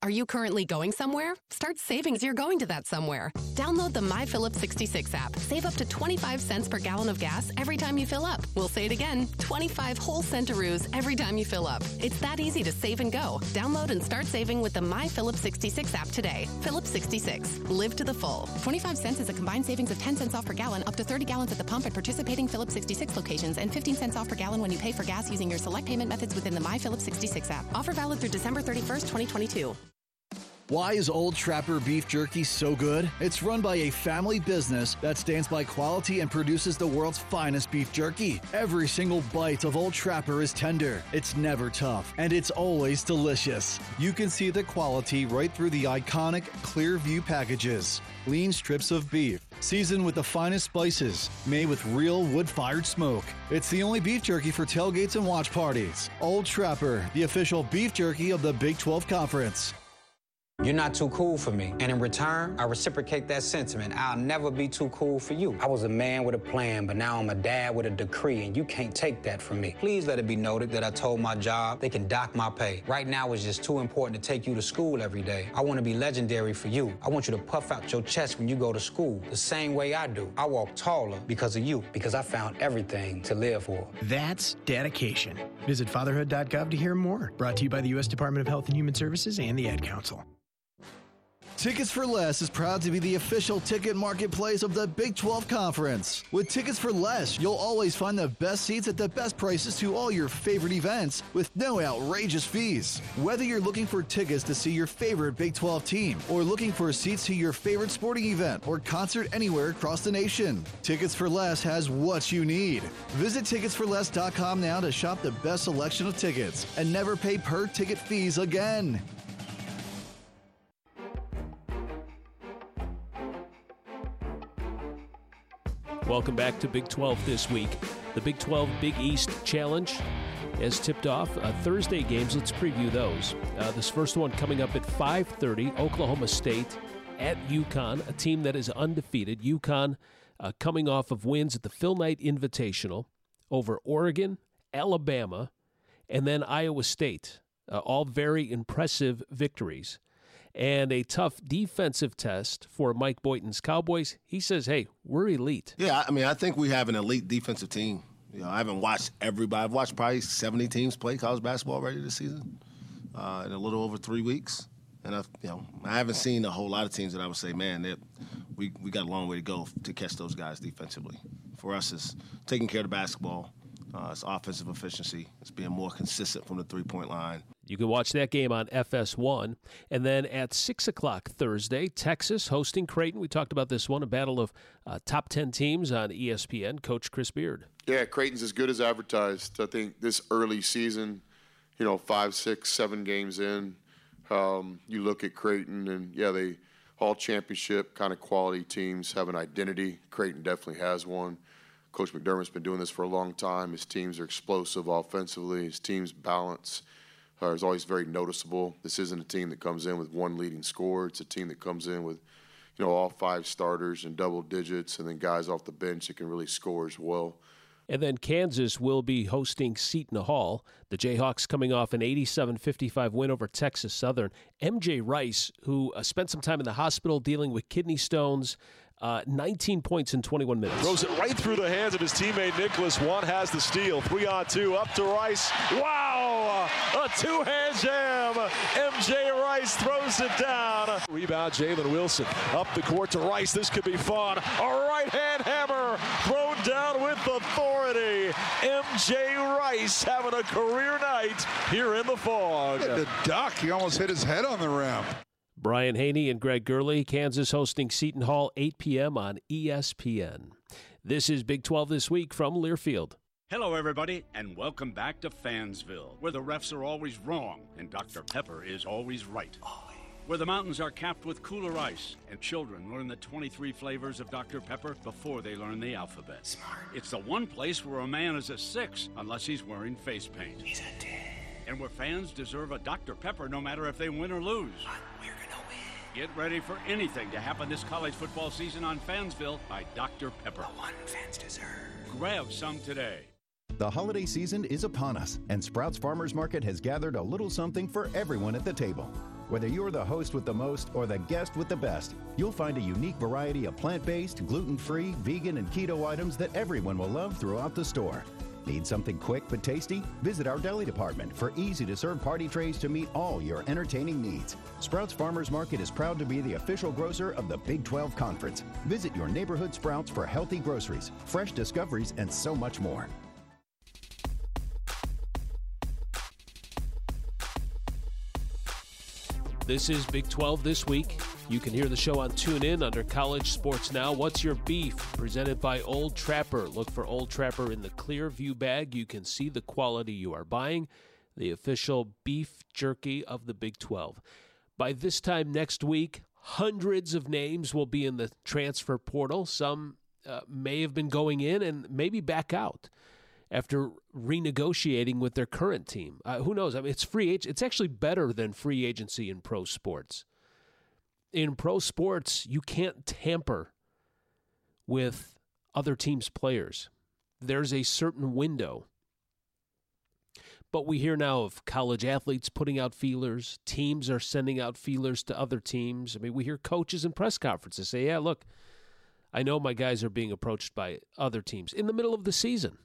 Are you currently going somewhere? Start saving as you're going to that somewhere. Download the My Phillips 66 app. Save up to 25 cents per gallon of gas every time you fill up. We'll say it again 25 whole centaroos every time you fill up. It's that easy to save and go. Download and start saving with the My Phillips 66 app today. Phillips 66. Live to the full. 25 cents is a combined savings of 10 cents off per gallon, up to 30 gallons at the pump at participating Phillips 66 locations, and 15 cents off per gallon when you pay for gas using your select payment methods within the My Phillips 66 app. Offer valid through December 31st, 2022. Why is Old Trapper Beef Jerky so good? It's run by a family business that stands by quality and produces the world's finest beef jerky. Every single bite of Old Trapper is tender, it's never tough, and it's always delicious. You can see the quality right through the iconic clear view packages. Lean strips of beef, seasoned with the finest spices, made with real wood fired smoke. It's the only beef jerky for tailgates and watch parties. Old Trapper, the official beef jerky of the Big 12 Conference. You're not too cool for me. And in return, I reciprocate that sentiment. I'll never be too cool for you. I was a man with a plan, but now I'm a dad with a decree, and you can't take that from me. Please let it be noted that I told my job they can dock my pay. Right now, it's just too important to take you to school every day. I want to be legendary for you. I want you to puff out your chest when you go to school, the same way I do. I walk taller because of you, because I found everything to live for. That's dedication. Visit fatherhood.gov to hear more. Brought to you by the U.S. Department of Health and Human Services and the Ad Council. Tickets for Less is proud to be the official ticket marketplace of the Big 12 Conference. With Tickets for Less, you'll always find the best seats at the best prices to all your favorite events with no outrageous fees. Whether you're looking for tickets to see your favorite Big 12 team or looking for seats to your favorite sporting event or concert anywhere across the nation, Tickets for Less has what you need. Visit ticketsforless.com now to shop the best selection of tickets and never pay per ticket fees again. Welcome back to Big 12 this week. The Big 12 Big East Challenge has tipped off uh, Thursday games. Let's preview those. Uh, this first one coming up at 5:30. Oklahoma State at UConn, a team that is undefeated. UConn uh, coming off of wins at the Phil Knight Invitational over Oregon, Alabama, and then Iowa State. Uh, all very impressive victories. And a tough defensive test for Mike Boynton's Cowboys. He says, hey, we're elite. Yeah, I mean, I think we have an elite defensive team. You know, I haven't watched everybody. I've watched probably 70 teams play college basketball already this season uh, in a little over three weeks. And I, you know, I haven't seen a whole lot of teams that I would say, man, we we got a long way to go to catch those guys defensively. For us, it's taking care of the basketball, uh, it's offensive efficiency. It's being more consistent from the three point line. You can watch that game on FS1. And then at 6 o'clock Thursday, Texas hosting Creighton. We talked about this one, a battle of uh, top 10 teams on ESPN. Coach Chris Beard. Yeah, Creighton's as good as advertised. I think this early season, you know, five, six, seven games in, um, you look at Creighton, and yeah, they all championship kind of quality teams have an identity. Creighton definitely has one. Coach McDermott's been doing this for a long time. His teams are explosive offensively. His team's balance uh, is always very noticeable. This isn't a team that comes in with one leading scorer. It's a team that comes in with, you know, all five starters and double digits, and then guys off the bench that can really score as well. And then Kansas will be hosting Seton Hall. The Jayhawks coming off an 87 55 win over Texas Southern. MJ Rice, who uh, spent some time in the hospital dealing with kidney stones, uh, 19 points in 21 minutes. Throws it right through the hands of his teammate Nicholas. One has the steal. Three on two. Up to Rice. Wow! A two hand jam. MJ Rice throws it down. Rebound Jalen Wilson. Up the court to Rice. This could be fun. A right hand hammer thrown down with authority. MJ Rice having a career night here in the Phog. The duck. He almost hit his head on the rim. Brian Hanni and Greg Gurley, Kansas hosting Seton Hall, 8 p.m. on ESPN. This is Big 12 This Week from Learfield. Hello, everybody, and welcome back to Fansville, where the refs are always wrong and Dr. Pepper is always right. Where the mountains are capped with cooler ice and children learn the 23 flavors of Dr. Pepper before they learn the alphabet. Smart. It's the one place where a man is a six unless he's wearing face paint. He's a 10. And where fans deserve a Dr. Pepper no matter if they win or lose. Get ready for anything to happen this college football season on Fansville by Dr. Pepper. The one fans deserve. Grab some today. The holiday season is upon us, and Sprouts Farmers Market has gathered a little something for everyone at the table. Whether you're the host with the most or the guest with the best, you'll find a unique variety of plant based, gluten free, vegan, and keto items that everyone will love throughout the store. Need something quick but tasty? Visit our deli department for easy to serve party trays to meet all your entertaining needs. Sprouts Farmers Market is proud to be the official grocer of the Big 12 Conference. Visit your neighborhood Sprouts for healthy groceries, fresh discoveries, and so much more. This is Big 12 This Week. You can hear the show on TuneIn under College Sports Now. What's Your Beef? Presented by Old Trapper. Look for Old Trapper in the clear view bag. You can see the quality you are buying. The official beef jerky of the Big 12. By this time next week, hundreds of names will be in the transfer portal. Some uh, may have been going in and maybe back out after renegotiating with their current team. Uh, who knows? I mean, it's free. Ag- it's actually better than free agency in pro sports. In pro sports, you can't tamper with other teams' players. There's a certain window. But we hear now of college athletes putting out feelers. Teams are sending out feelers to other teams. I mean, we hear coaches in press conferences say, yeah, look, I know my guys are being approached by other teams in the middle of the season.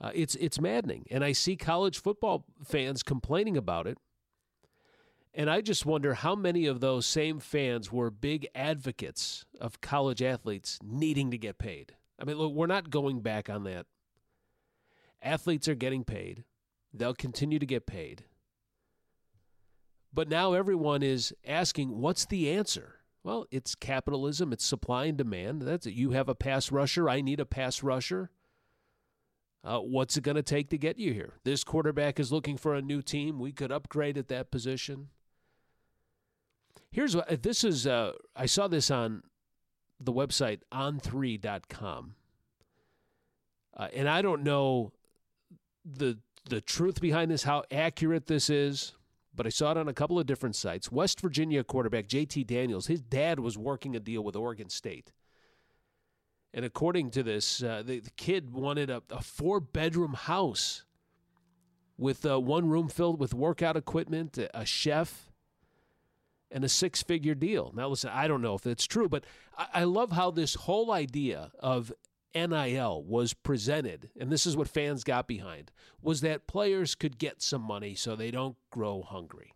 Uh, it's it's maddening, and I see college football fans complaining about it. And I just wonder how many of those same fans were big advocates of college athletes needing to get paid. I mean, look, we're not going back on that. Athletes are getting paid. They'll continue to get paid. But now everyone is asking, what's the answer? Well, it's capitalism, it's supply and demand. That's it. You have a pass rusher, I need a pass rusher. Uh, what's it going to take to get you here? This quarterback is looking for a new team. We could upgrade at that position. Here's what this is. Uh, I saw this on the website on3.com. Uh, and I don't know the the truth behind this, how accurate this is, but I saw it on a couple of different sites. West Virginia quarterback JT Daniels, his dad was working a deal with Oregon State. And according to this, uh, the, the, kid wanted a, a four bedroom house with uh, one room filled with workout equipment, a chef, and a six figure deal. Now, listen, I don't know if that's true, but I, I love how this whole idea of NIL was presented, and this is what fans got behind, was that players could get some money so they don't grow hungry.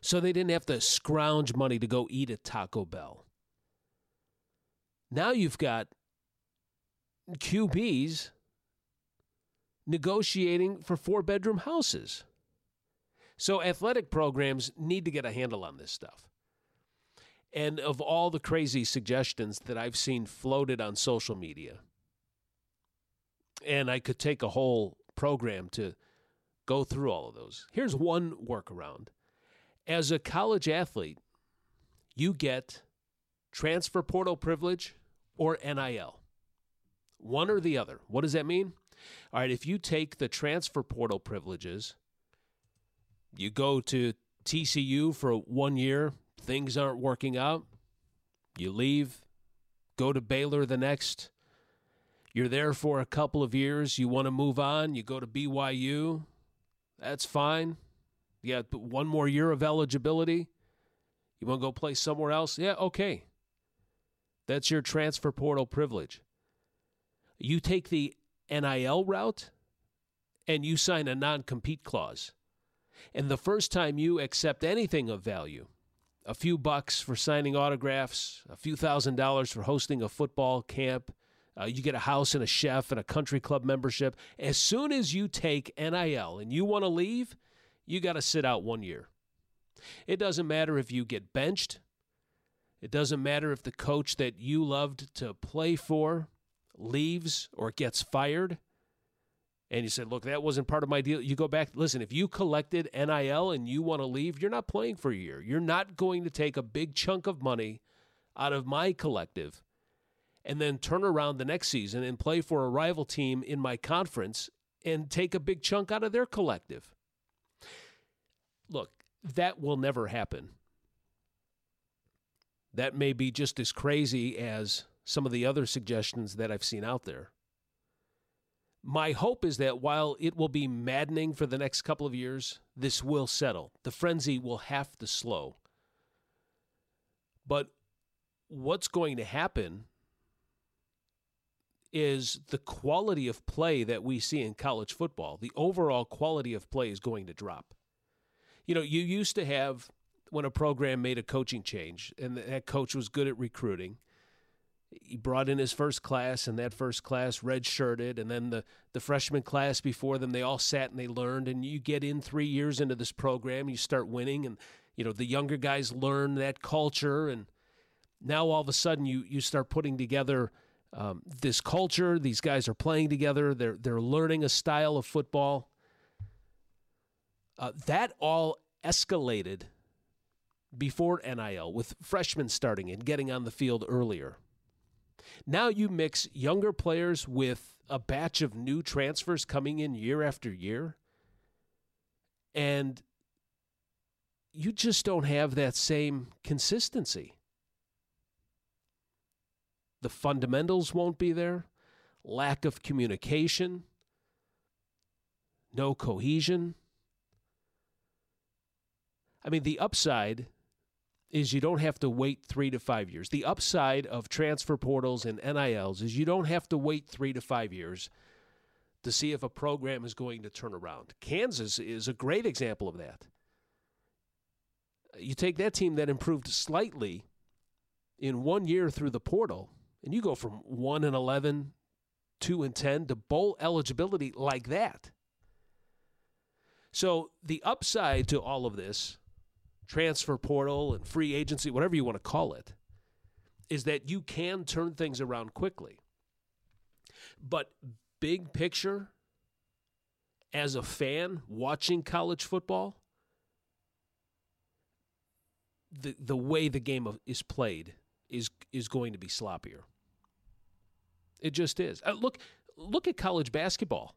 So they didn't have to scrounge money to go eat at Taco Bell. Now you've got QBs negotiating for four bedroom houses. So athletic programs need to get a handle on this stuff. And of all the crazy suggestions that I've seen floated on social media, and I could take a whole program to go through all of those. Here's one workaround. As a college athlete, you get transfer portal privilege or NIL. One or the other. What does that mean? All right, if you take the transfer portal privileges, you go to TCU for one year, things aren't working out, you leave, go to Baylor the next. You're there for a couple of years, you want to move on, you go to BYU, that's fine. You got one more year of eligibility. You want to go play somewhere else? Yeah, okay. That's your transfer portal privilege. You take the NIL route and you sign a non compete clause. And the first time you accept anything of value, a few bucks for signing autographs, a few thousand dollars for hosting a football camp, uh, you get a house and a chef and a country club membership. As soon as you take NIL and you want to leave, you got to sit out one year. It doesn't matter if you get benched. It doesn't matter if the coach that you loved to play for leaves or gets fired and you said, look, that wasn't part of my deal, you go back, listen, if you collected NIL and you want to leave, you're not playing for a year. You're not going to take a big chunk of money out of my collective and then turn around the next season and play for a rival team in my conference and take a big chunk out of their collective. Look, that will never happen. That may be just as crazy as some of the other suggestions that I've seen out there. My hope is that while it will be maddening for the next couple of years, this will settle. The frenzy will have to slow. But what's going to happen is the quality of play that we see in college football, the overall quality of play is going to drop. You know, you used to have when a program made a coaching change and that coach was good at recruiting he brought in his first class, and that first class redshirted, and then the, the freshman class before them, they all sat and they learned. And you get in three years into this program, you start winning, and you know the younger guys learn that culture, and now all of a sudden you you start putting together um, this culture. These guys are playing together. They're they're learning a style of football. Uh, that all escalated before NIL with freshmen starting and getting on the field earlier. Now you mix younger players with a batch of new transfers coming in year after year, and you just don't have that same consistency. The fundamentals won't be there, lack of communication, no cohesion. I mean, the upside is you don't have to wait three to five years. The upside of transfer portals and NILs is you don't have to wait three to five years to see if a program is going to turn around. Kansas is a great example of that. You take that team that improved slightly in one year through the portal, and you go from 1 and 11, 2 and 10 to bowl eligibility like that. So the upside to all of this transfer portal and free agency, whatever you want to call it, is that you can turn things around quickly. But big picture, as a fan watching college football, the the way the game of, is played is is going to be sloppier. It just is. Uh, look look at college basketball.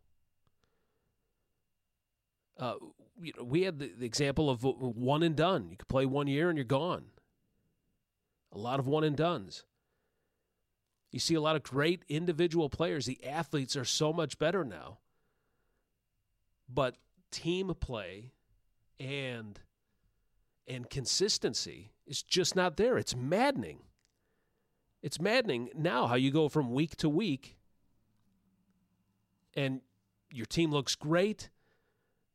Uh, you know, we had the, the example of one and done. You could play one year and you're gone. A lot of one and dones. You see a lot of great individual players. The athletes are so much better now. but team play and and consistency is just not there. It's maddening. It's maddening now how you go from week to week and your team looks great.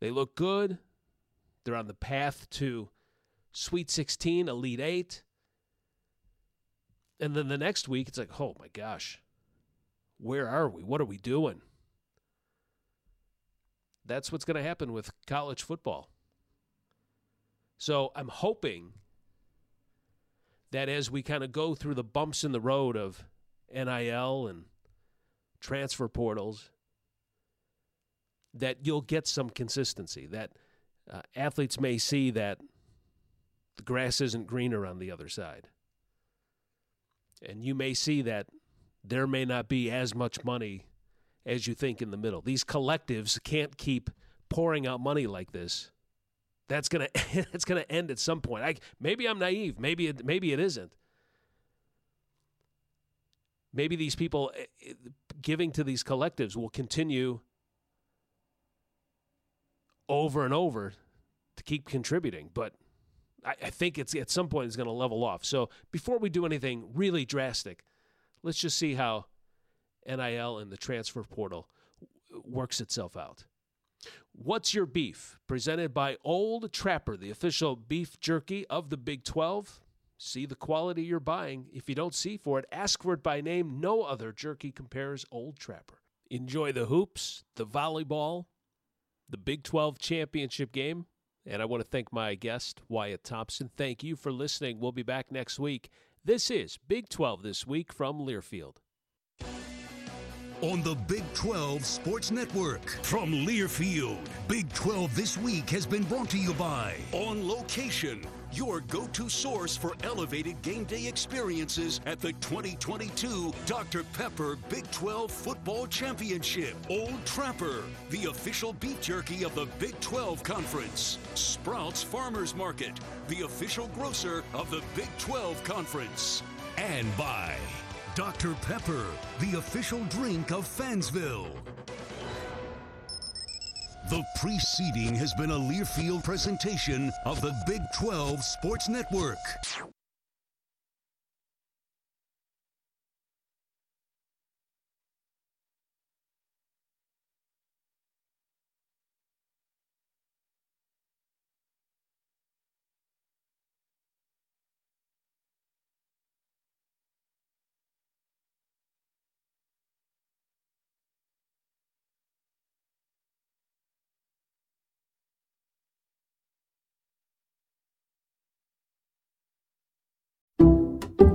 They look good. They're on the path to Sweet 16, Elite 8. And then the next week, it's like, oh my gosh, where are we? What are we doing? That's what's going to happen with college football. So I'm hoping that as we kind of go through the bumps in the road of NIL and transfer portals, that you'll get some consistency, that uh, athletes may see that the grass isn't greener on the other side. And you may see that there may not be as much money as you think in the middle. These collectives can't keep pouring out money like this. That's gonna it's gonna end at some point. I, maybe I'm naive. Maybe it, maybe it isn't. Maybe these people eh, eh, giving to these collectives will continue over and over to keep contributing, but I, I think it's at some point it's going to level off. So before we do anything really drastic, let's just see how NIL and the transfer portal works itself out. What's Your Beef? Presented by Old Trapper, the official beef jerky of the Big 12. See the quality you're buying. If you don't see for it, ask for it by name. No other jerky compares Old Trapper. Enjoy the hoops, the volleyball, the Big 12 championship game. And I want to thank my guest, Wyatt Thompson. Thank you for listening. We'll be back next week. This is Big 12 This Week from Learfield on the Big 12 Sports Network. From Learfield, Big 12 This Week has been brought to you by On Location, your go to source for elevated game day experiences at the 2022 Dr. Pepper Big 12 Football Championship. Old Trapper, the official beef jerky of the Big 12 Conference. Sprouts Farmers Market, the official grocer of the Big 12 Conference. And by Dr. Pepper, the official drink of Fansville. The preceding has been a Learfield presentation of the Big 12 Sports Network.